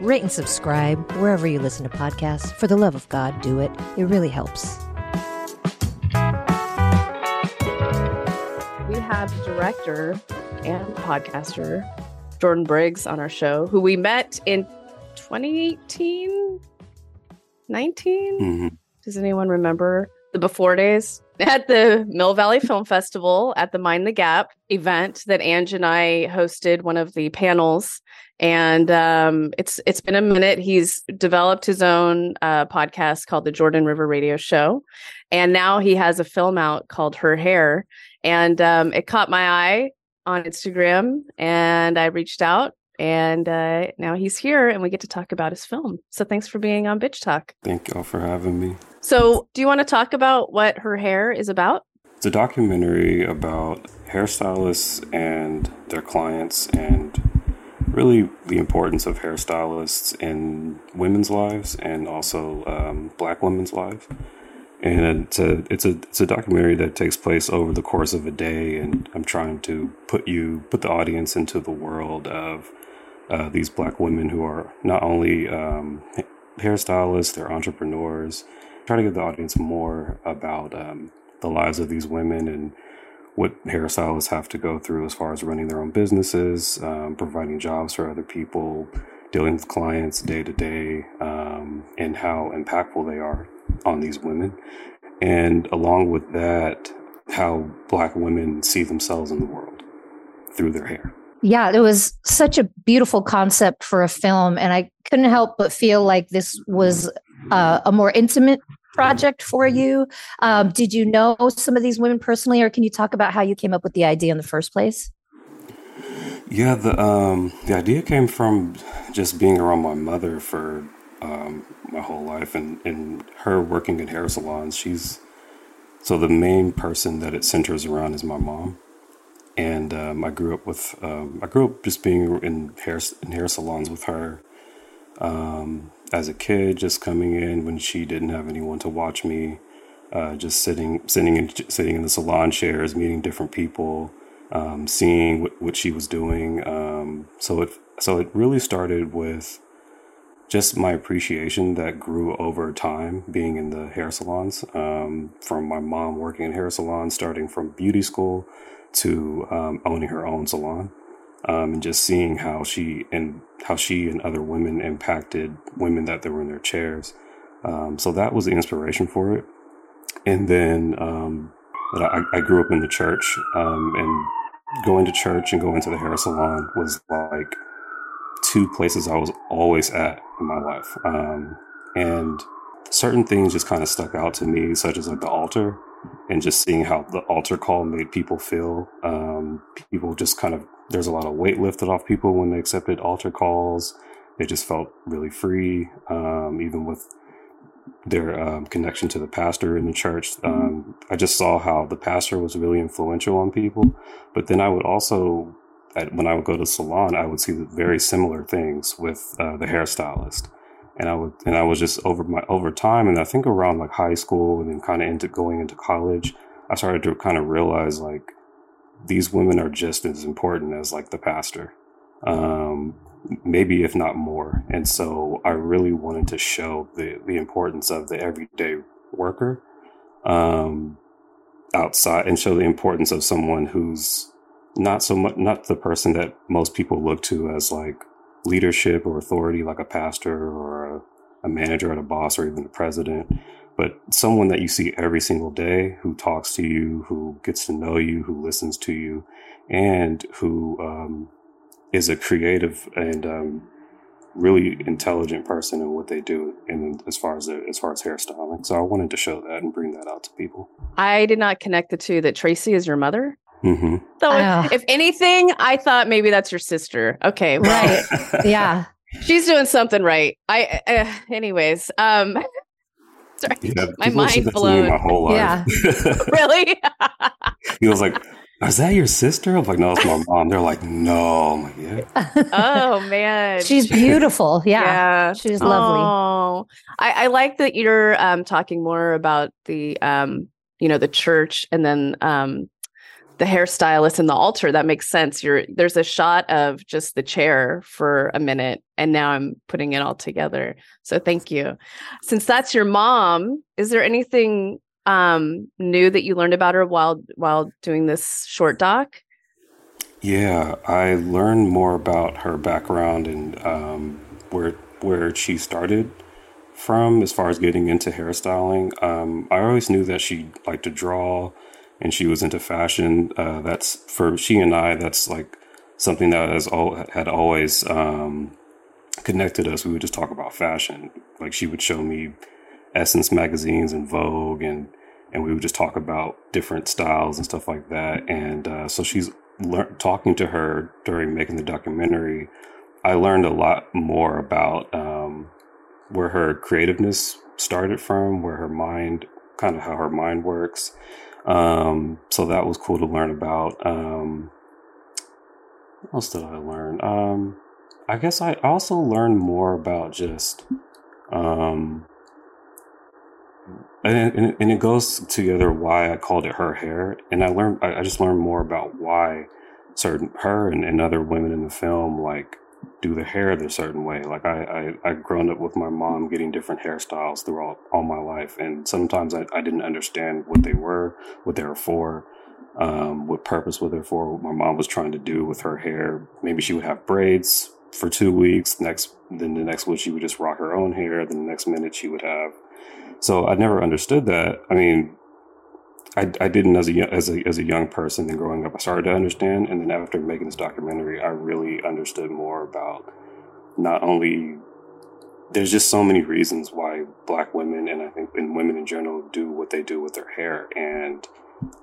rate and subscribe wherever you listen to podcasts. For the love of God, do it. It really helps. We have director and podcaster Jordon Briggs on our show, who we met in 2018, 19. Mhm. Does anyone remember the before days? At the Mill Valley Film Festival at the Mind the Gap event that Ange and I hosted one of the panels. And um, it's it's been a minute. He's developed his own uh, podcast called the Jordon River Radio Show, and now he has a film out called Her Hair. And um, it caught my eye on Instagram, and I reached out, and uh, now he's here, and we get to talk about his film. So thanks for being on Bitch Talk. Thank y'all for having me. So, do you want to talk about what Her Hair is about? It's a documentary about hairstylists and their clients and really the importance of hairstylists in women's lives and also um, black women's lives. And it's a, it's a it's a documentary that takes place over the course of a day, and I'm trying to put you put the audience into the world of uh, these black women who are not only um, ha- hairstylists, they're entrepreneurs. Try to give the audience more about um, the lives of these women and what hairstylists have to go through as far as running their own businesses, um, providing jobs for other people, dealing with clients day to day, um, and how impactful they are on these women. And along with that, how black women see themselves in the world through their hair. Yeah, it was such a beautiful concept for a film. And I couldn't help but feel like this was uh, a more intimate project for you. Um, did you know some of these women personally, or can you talk about how you came up with the idea in the first place? Yeah, the um, the idea came from just being around my mother for um, my whole life, and, and her working in hair salons. She's so the main person that it centers around is my mom, and um, I grew up with um, I grew up just being in hair in hair salons with her. Um, as a kid, just coming in when she didn't have anyone to watch me, uh, just sitting sitting in sitting in the salon chairs, meeting different people um, seeing what, what she was doing. Um, so it so it really started with just my appreciation that grew over time being in the hair salons. Um, from my mom working in hair salons, starting from beauty school to um, owning her own salon, um, and just seeing how she and how she and other women impacted women that they were in their chairs. Um, so that was the inspiration for it. And then um, I, I grew up in the church, um, and going to church and going to the hair salon was like two places I was always at in my life. Um, and certain things just kind of stuck out to me, such as like the altar and just seeing how the altar call made people feel. Um, people just kind of, there's a lot of weight lifted off people when they accepted altar calls. They just felt really free, um, even with their um, connection to the pastor in the church. Um, I just saw how the pastor was really influential on people. But then I would also, at, when I would go to salon, I would see the very similar things with uh, the hairstylist. And I would, and I was just over my over time, and I think around like high school, and then kind of into going into college, I started to kind of realize like these women are just as important as like the pastor. Um, maybe if not more. And so I really wanted to show the the importance of the everyday worker um, outside, and show the importance of someone who's not so much not the person that most people look to as like leadership or authority, like a pastor or a, a manager or a boss or even the president. But someone that you see every single day who talks to you, who gets to know you, who listens to you, and who um, is a creative and um, really intelligent person in what they do and as far as the, as far as hairstyling. So I wanted to show that and bring that out to people. I did not connect the two that Tracy is your mother. Hmm So, if anything, I thought maybe that's your sister. Okay, well, Right. yeah. she's doing something right. I, uh, anyways, um, Sorry, Yeah, my mind said that blown. my whole life. Yeah. really? he was like, "Is that your sister?" I'm like, "No, it's my mom." They're like, "No." I'm like, "Yeah." oh man, She's beautiful. Yeah. yeah. She's lovely. Oh, I, I like that you're um, talking more about the um, you know the church and then um, the hairstylist and the altar. That makes sense. You're there's a shot of just the chair for a minute, and now I'm putting it all together. So thank you. Since that's your mom, is there anything um, new that you learned about her while while doing this short doc? Yeah, I learned more about her background and um, where where she started from as far as getting into hairstyling. Um, I always knew that she liked to draw and she was into fashion. Uh, that's for she and I. That's like something that has al- had always um, connected us. We would just talk about fashion. Like she would show me Essence magazines and Vogue, and and we would just talk about different styles and stuff like that. And uh, so she's lear- talking to her during making the documentary. I learned a lot more about um, where her creativeness started from, where her mind, kind of how her mind works. Um, so that was cool to learn about. Um, what else did I learn? Um, I guess I also learned more about just, um, and, and, and it goes together why I called it her hair. And I learned, I, I just learned more about why certain, her and, and other women in the film, like, do the hair the certain way. Like I, I, I grown up with my mom getting different hairstyles throughout all my life. And sometimes I, I didn't understand what they were, what they were for, um, what purpose were they for, what my mom was trying to do with her hair. Maybe she would have braids for two weeks. Next, then the next week she would just rock her own hair. Then the next minute she would have. So I never understood that. I mean, I, I didn't as a as a as a young person. Then growing up, I started to understand, and then after making this documentary, I really understood more about not only. There's just so many reasons why Black women and I think and women in general do what they do with their hair, and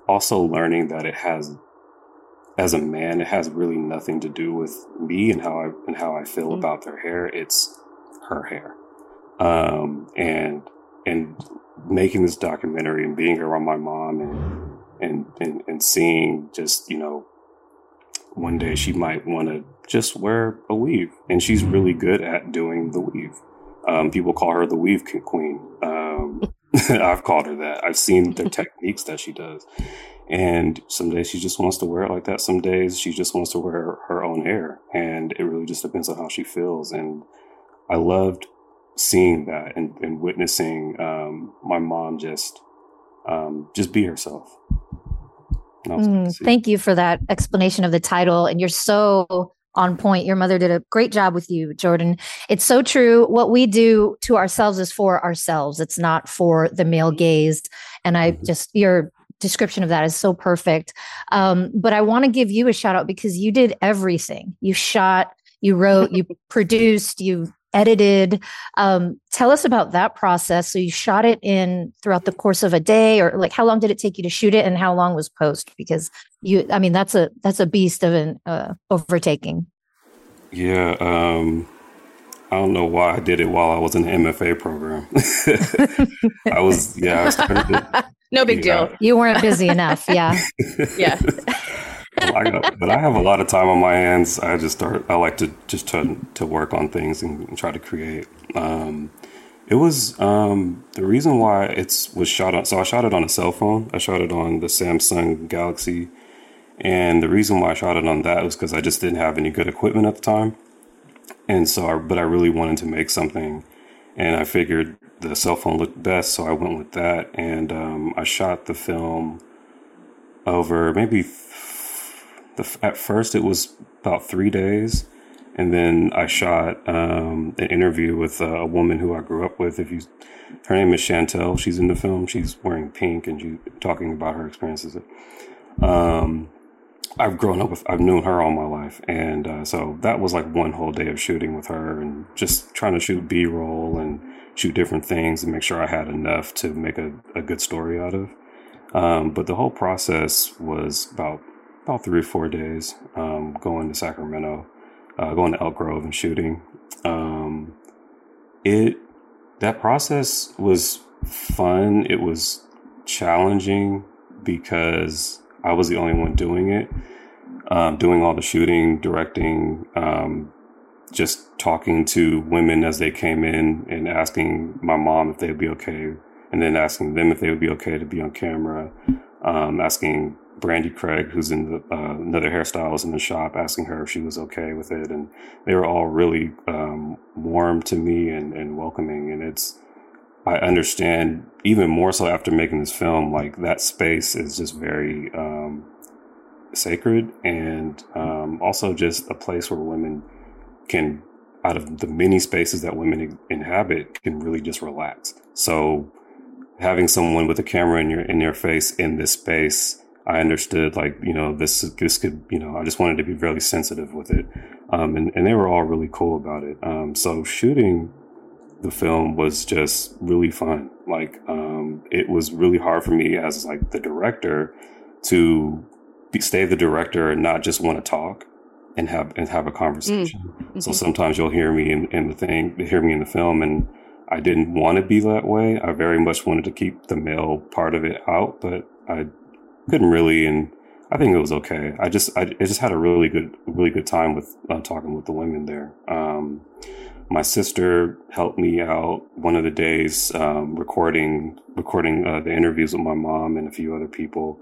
also learning that it has, as a man, it has really nothing to do with me and how I and how I feel Mhm. about their hair. It's her hair, um, and and making this documentary and being around my mom and and and, and seeing just you know one day she might want to just wear a weave. And she's really good at doing the weave. Um, people call her the weave queen. Um, i've called her that. I've seen the techniques that she does. And some days she just wants to wear it like that. Some days she just wants to wear her, her own hair. And it really just depends on how she feels. And i loved seeing that and, and witnessing um, my mom just um, just be herself. That was good to Mm, thank you for that explanation of the title. And you're so on point. Your mother did a great job with you, Jordon. It's so true. What we do to ourselves is for ourselves, it's not for the male gaze. And I Mhm. just, your description of that is so perfect. Um, but I want to give you a shout out because you did everything. You shot, you wrote, you produced, you edited. Um, tell us about that process. So you shot it in throughout the course of a day, or like how long did it take you to shoot it, and how long was post? Because you, I mean, that's a that's a beast of an uh, overtaking. Yeah, um, I don't know why I did it while I was in the MFA program. I was, yeah, I started it. no big Yeah. deal. You weren't busy enough. Yeah. Yeah. Well, I got, but I have a lot of time on my hands. I just start. I like to just try to work on things and try to create. Um, it was um, the reason why it's was shot on. So I shot it on a cell phone. I shot it on the Samsung Galaxy, and the reason why I shot it on that was because I just didn't have any good equipment at the time. And so, I, but I really wanted to make something, and I figured the cell phone looked best, so I went with that. And um, I shot the film over maybe the, at first it was about three days and then i shot um, an interview with a, woman who i grew up with. If you her name is chantel. She's in the film. She's wearing pink and she's talking about her experiences. Um, i've grown up with i've known her all my life. And uh, so that was like one whole day of shooting with her and just trying to shoot b-roll and shoot different things and make sure i had enough to make a, a good story out of. Um, but the whole process was about about three or four days um, going to Sacramento, uh, going to Elk Grove and shooting. Um, it that process was fun. It was challenging because I was the only one doing it, um, doing all the shooting, directing, um, just talking to women as they came in and asking my mom if they'd be okay, and then asking them if they would be okay to be on camera, um, asking Brandy Craig, who's in the, uh, another hairstylist in the shop, asking her if she was okay with it, and they were all really um, warm to me and, and welcoming. And it's I understand even more so after making this film, like that space is just very um, sacred and um, also just a place where women can, out of the many spaces that women inhabit, can really just relax. So having someone with a camera in your in your face in this space, I understood like you know this this could you know I just wanted to be really sensitive with it, um, and and they were all really cool about it. Um, so shooting the film was just really fun. Like, um, it was really hard for me as like the director to be, stay the director and not just want to talk and have and have a conversation. Mm. Mm-hmm. So sometimes you'll hear me in, in the thing, hear me in the film, and I didn't want to be that way. I very much wanted to keep the male part of it out, but I couldn't really. And I think it was okay. I just I, I just had a really good really good time with uh, talking with the women there. Um, my sister helped me out one of the days um, recording recording uh, the interviews with my mom and a few other people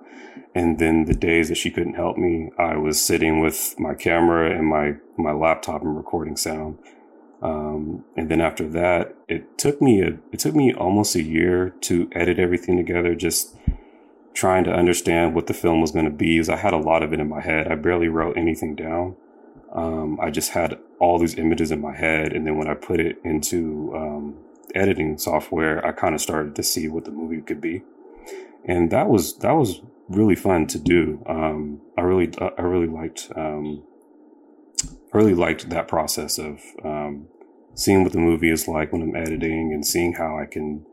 and then the days that she couldn't help me i was sitting with my camera and my my laptop and recording sound um, and then after that it took me a it took me almost a year to edit everything together just trying to understand what the film was going to be is i had a lot of it in my head i barely wrote anything down um, I just had all these images in my head. And then when I put it into um, editing software, I kind of started to see what the movie could be. And that was, that was really fun to do. Um, I really, I really liked, um, I really liked that process of um, seeing what the movie is like when I'm editing and seeing how I can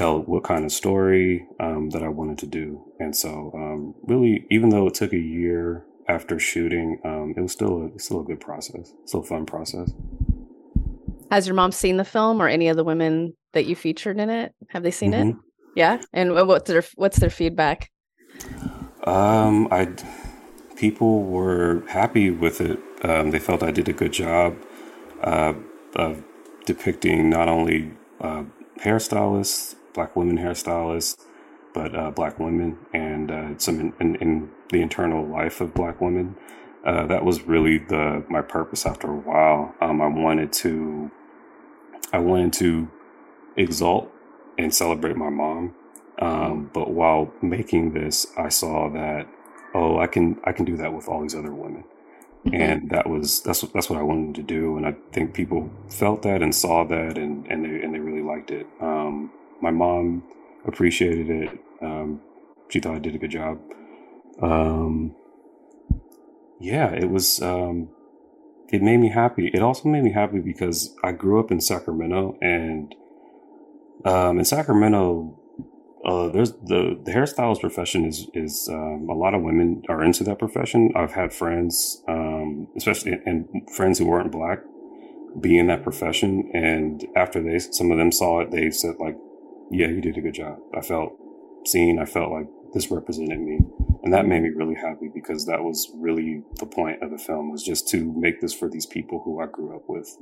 tell what kind of story um, that I wanted to do. And so, um, really, even though it took a year after shooting, um, it was still a, still a good process, still a fun process. Has your mom seen the film or any of the women that you featured in it? Have they seen mm-hmm. it? Yeah, and what's their what's their feedback? Um, I people were happy with it. Um, they felt I did a good job uh, of depicting not only uh, hairstylists, black women hairstylists, but uh, black women and uh, some in, in, in, the internal life of black women. Uh, that was really the my purpose. After a while, um, I wanted to I wanted to exalt and celebrate my mom. Um, but while making this, I saw that oh, I can I can do that with all these other women. Mm-hmm. And that was that's what that's what I wanted to do, and I think people felt that and saw that, and and they and they really liked it. Um, my mom appreciated it. Um, she thought I did a good job. Um, yeah, it was. Um, it made me happy. It also made me happy because I grew up in Sacramento, and um, in Sacramento, uh, there's the the hairstylist profession is is um, a lot of women are into that profession. I've had friends, um, especially and friends who weren't black, be in that profession, and after they some of them saw it, they said like, yeah, you did a good job. I felt seen. I felt like this represented me. And that made me really happy because that was really the point of the film was just to make this for these people who I grew up with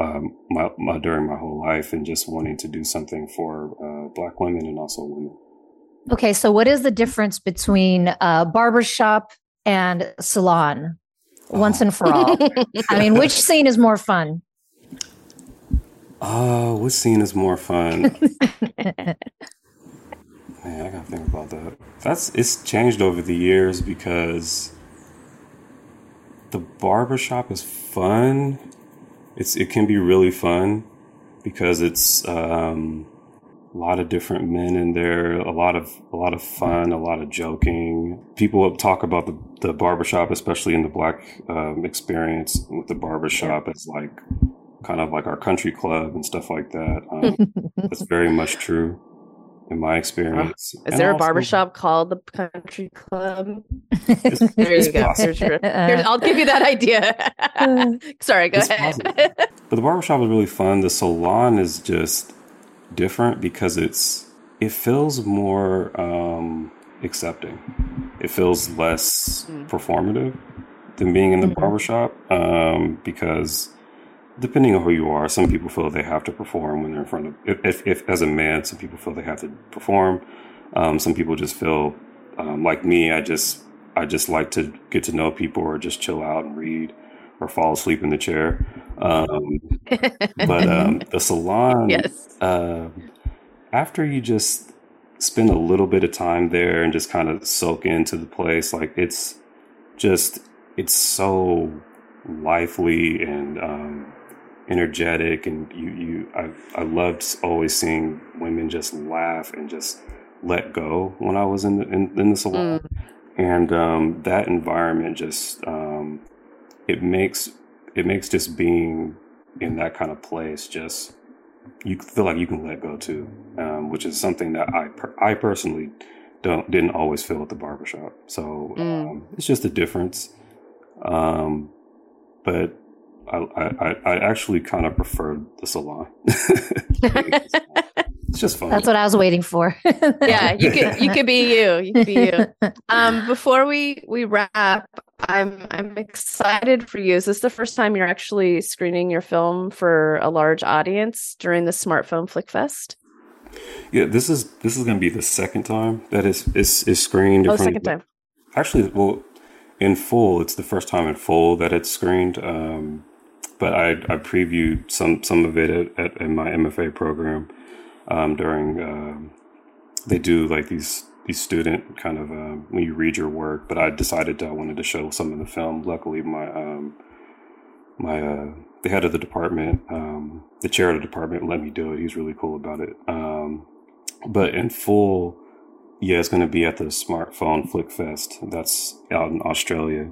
um, my, my, during my whole life and just wanting to do something for uh, black women and also women. Okay, so what is the difference between a barbershop and salon once oh. and for all? I mean, which scene is more fun? Oh, what scene is more fun? Man, I gotta think about that. That's it's changed over the years because the barbershop is fun. It's it can be really fun because it's um, a lot of different men in there, a lot of a lot of fun, a lot of joking. People talk about the the barbershop, especially in the black um, experience with the barbershop, as like kind of like our country club and stuff like that. Um, that's very much true in my experience. is and there also, a barbershop called the country club? there you go. Here's, I'll give you that idea. Sorry, go ahead. but the barbershop is really fun. The salon is just different because it's it feels more um, accepting. It feels less mm. performative than being in the mm-hmm. barbershop um, because depending on who you are, some people feel they have to perform when they're in front of. If, if, if as a man, some people feel they have to perform. Um, some people just feel um, like me. I just I just like to get to know people or just chill out and read or fall asleep in the chair. Um, but um, the salon, yes. Uh, after you just spend a little bit of time there and just kind of soak into the place, like it's just it's so lively and um, energetic, and you you I I loved always seeing women just laugh and just let go when I was in the in, in the salon. Mm and um, that environment just um, it makes it makes just being in that kind of place just you feel like you can let go too, um, which is something that I per- I personally don't didn't always feel at the barbershop. So mm. Um, it's just a difference. Um, but I, I, I actually kind of preferred the salon. It's just fun. That's what I was waiting for. yeah, you could you could be you. You could be you. Um, before we we wrap, I'm I'm excited for you. Is this the first time you're actually screening your film for a large audience during the SmartFone Flick Fest? Yeah, this is this is going to be the second time that is is is screened. Oh, second time. Actually, well, in full, it's the first time in full that it's screened. Um, but I I previewed some some of it at, at in my MFA program um, during um, they do like these these student kind of uh, when you read your work. But I decided I wanted to show some of the film. Luckily, my um, my uh, the head of the department, um, the chair of the department, let me do it. He's really cool about it. Um, but in full, yeah, it's going to be at the SmartFone Flick Fest. That's out in Australia.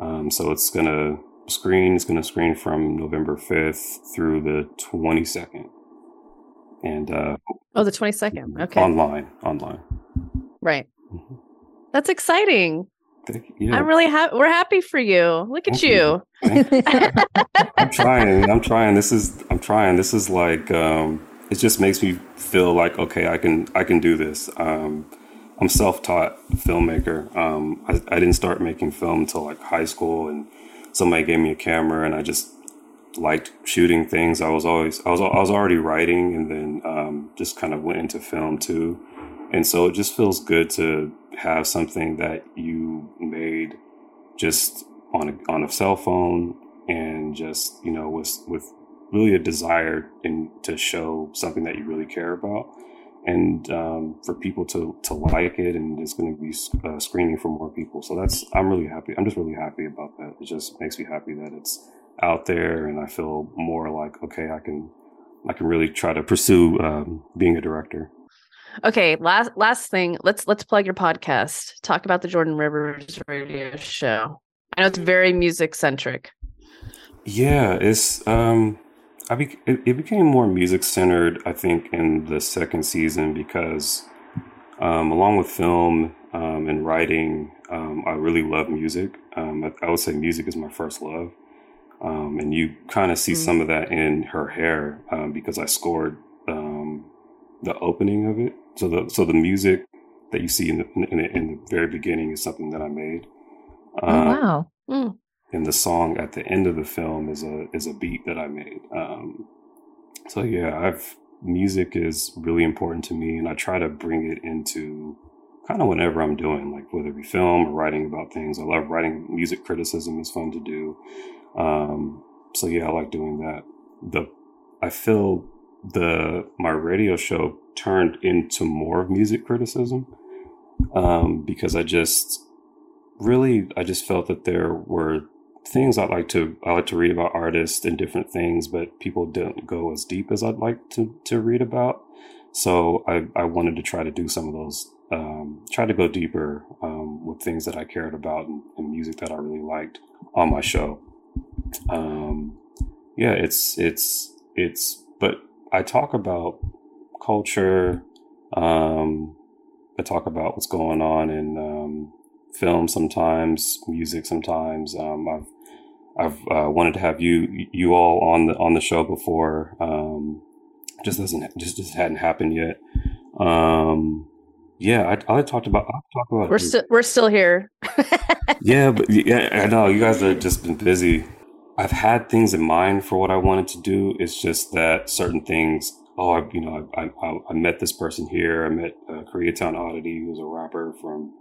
Um, so it's going to screen. It's going to screen from November fifth through the twenty second and uh, oh, the twenty second. Okay, online, online. Right. Mm-hmm. That's exciting. Yeah. I'm really happy. We're happy for you. Look at you. you. I'm trying. I'm trying. This is. I'm trying. This is like. Um, it just makes me feel like okay, I can. I can do this. Um, I'm self-taught filmmaker. Um, I, I didn't start making film until like high school, and somebody gave me a camera, and I just liked shooting things. I was always I was I was already writing, and then um, just kind of went into film too. And so it just feels good to have something that you made just on a, on a cell phone, and just you know with with really a desire and to show something that you really care about and um, for people to to like it and it's going to be uh, screening for more people so that's i'm really happy i'm just really happy about that it just makes me happy that it's out there, and I feel more like okay, I can I can really try to pursue um, being a director. Okay, last last thing. Let's let's plug your podcast. Talk about the Jordon Rivers Radio Show. I know it's very music centric. Yeah, it's um, I be- it, became more music centered. I think in the second season because um, along with film um, and writing, um, I really love music. Um, I, I would say music is my first love. Um, and you kind of see mm-hmm. some of that in her hair um, because I scored um, the opening of it. So the so the music that you see in the in, in the very beginning is something that I made. oh wow! Mm. And the song at the end of the film is a is a beat that I made. Um, so yeah, I've music is really important to me, and I try to bring it into kind of whatever I'm doing, like whether it be film or writing about things. I love writing music criticism; is fun to do. Um, so yeah, I like doing that. The I feel the my radio show turned into more music criticism um, because I just really I just felt that there were things I like to I like to read about artists and different things, but people don't go as deep as I'd like to to read about. So I I wanted to try to do some of those. Um, try to go deeper um, with things that I cared about and, and music that I really liked on my show um, yeah, it's it's it's. But I talk about culture. Um, I talk about what's going on in um, film sometimes, music sometimes. Um, I've I've uh, wanted to have you you all on the on the show before, um, just doesn't just just hadn't happened yet. Um, yeah, I, I talked about. I talked about. We're still we're still here. yeah, but yeah, I know you guys have just been busy. I've had things in mind for what I wanted to do. It's just that certain things. Oh, I, you know, I, I, I met this person here. I met uh, Koreatown Oddity, who's a rapper from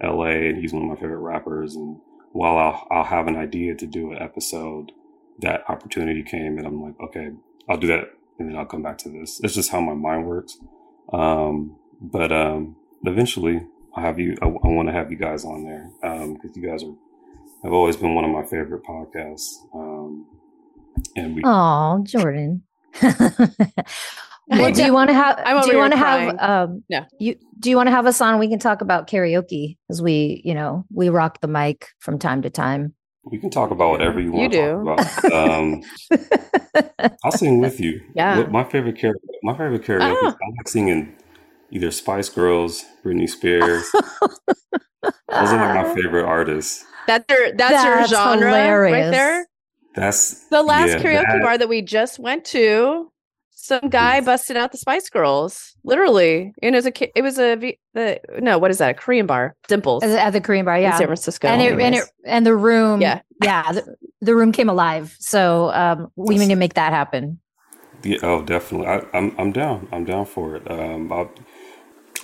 L.A. and he's one of my favorite rappers. And while I'll, I'll have an idea to do an episode, that opportunity came, and I'm like, okay, I'll do that, and then I'll come back to this. It's just how my mind works. Um, but um, eventually, I have you. I, I want to have you guys on there because um, you guys are have always been one of my favorite podcasts. Um, and we. Oh, Jordon. well, do you want to have? do you want to have? Um, no. You do you want to have us on? We can talk about karaoke because we, you know, we rock the mic from time to time. We can talk about whatever you want. You do. Um, I'll sing with you. Yeah. My favorite karaoke. My favorite karaoke. Oh. I like singing either Spice Girls, Britney Spears. Those are like my favorite artists. That's your that's, that's your genre hilarious. right there. That's the last yeah, karaoke that, bar that we just went to. Some guy busted out the Spice Girls, literally, and it was a it was a the no, what is that? A Korean bar, Dimples at the Korean bar, yeah, in San Francisco, and it, and it and the room, yeah, yeah, the, the room came alive. So um, we need to make that happen. Yeah, oh, definitely. I, am I'm, I'm down. I'm down for it. Um, I'll,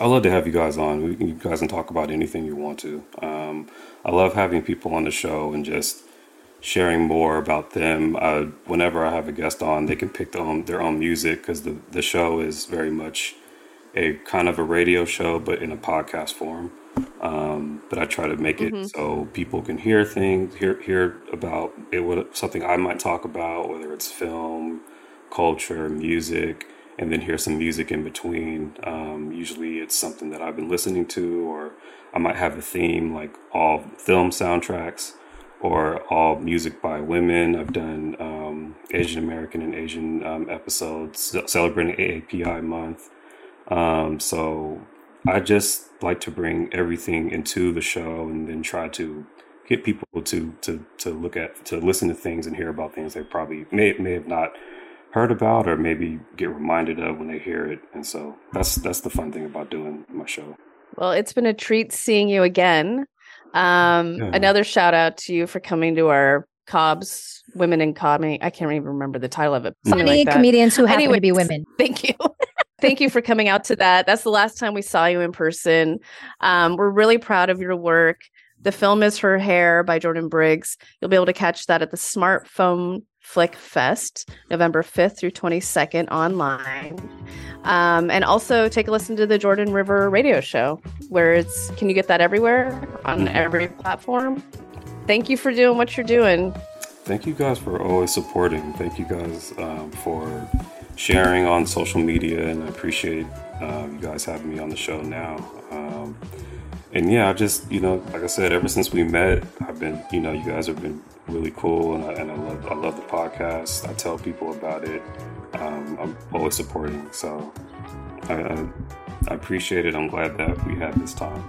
I'd love to have you guys on. You guys can talk about anything you want to. Um, I love having people on the show and just sharing more about them. Uh, whenever I have a guest on, they can pick their own, their own music because the, the show is very much a kind of a radio show, but in a podcast form. Um, but I try to make it mm-hmm. so people can hear things, hear hear about it, what something I might talk about, whether it's film, culture, music, and then hear some music in between. Um, usually, it's something that I've been listening to, or I might have a theme like all film soundtracks or all music by women. I've done um, Asian American and Asian um, episodes celebrating AAPI month. Um, so I just like to bring everything into the show and then try to get people to to to look at to listen to things and hear about things they probably may may have not heard about or maybe get reminded of when they hear it. And so that's that's the fun thing about doing my show. Well, it's been a treat seeing you again. Um, yeah. Another shout out to you for coming to our Cobb's Women in Comedy. I can't even remember the title of it. Funny like comedians who happen Anyways, to be women. Thank you. thank you for coming out to that. That's the last time we saw you in person. Um, we're really proud of your work. The film is Her Hair by Jordon Briggs. You'll be able to catch that at the SmartFone Flick Fest, November 5th through 22nd online. Um, and also take a listen to the Jordon River radio show, where it's, can you get that everywhere on every platform? Thank you for doing what you're doing. Thank you guys for always supporting. Thank you guys um, for sharing on social media, and I appreciate uh, you guys having me on the show now. Um, and yeah, I just, you know, like I said, ever since we met, I've been, you know, you guys have been really cool, and I, and I love I love the podcast. I tell people about it. Um, I'm always supporting, so I, I, I, appreciate it. I'm glad that we had this time.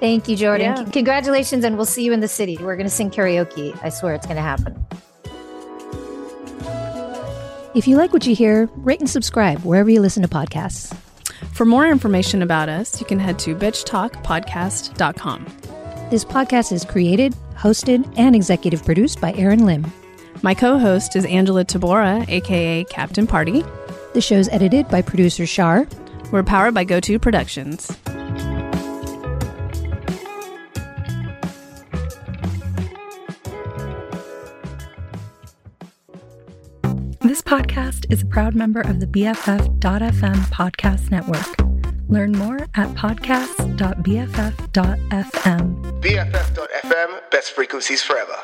Thank you, Jordon. Yeah. C- congratulations, and we'll see you in the city. We're going to sing karaoke. I swear it's going to happen. If you like what you hear, rate and subscribe wherever you listen to podcasts. For more information about us, you can head to bitchtalkpodcast.com. This podcast is created, hosted, and executive produced by Erin Lim. My co host is Angela Tabora, aka Captain Party. The show's edited by producer Shar. We're powered by GoTo Productions. This podcast is a proud member of the BFF.FM podcast network. Learn more at podcast.bff.fm. BFF.FM, best frequencies forever.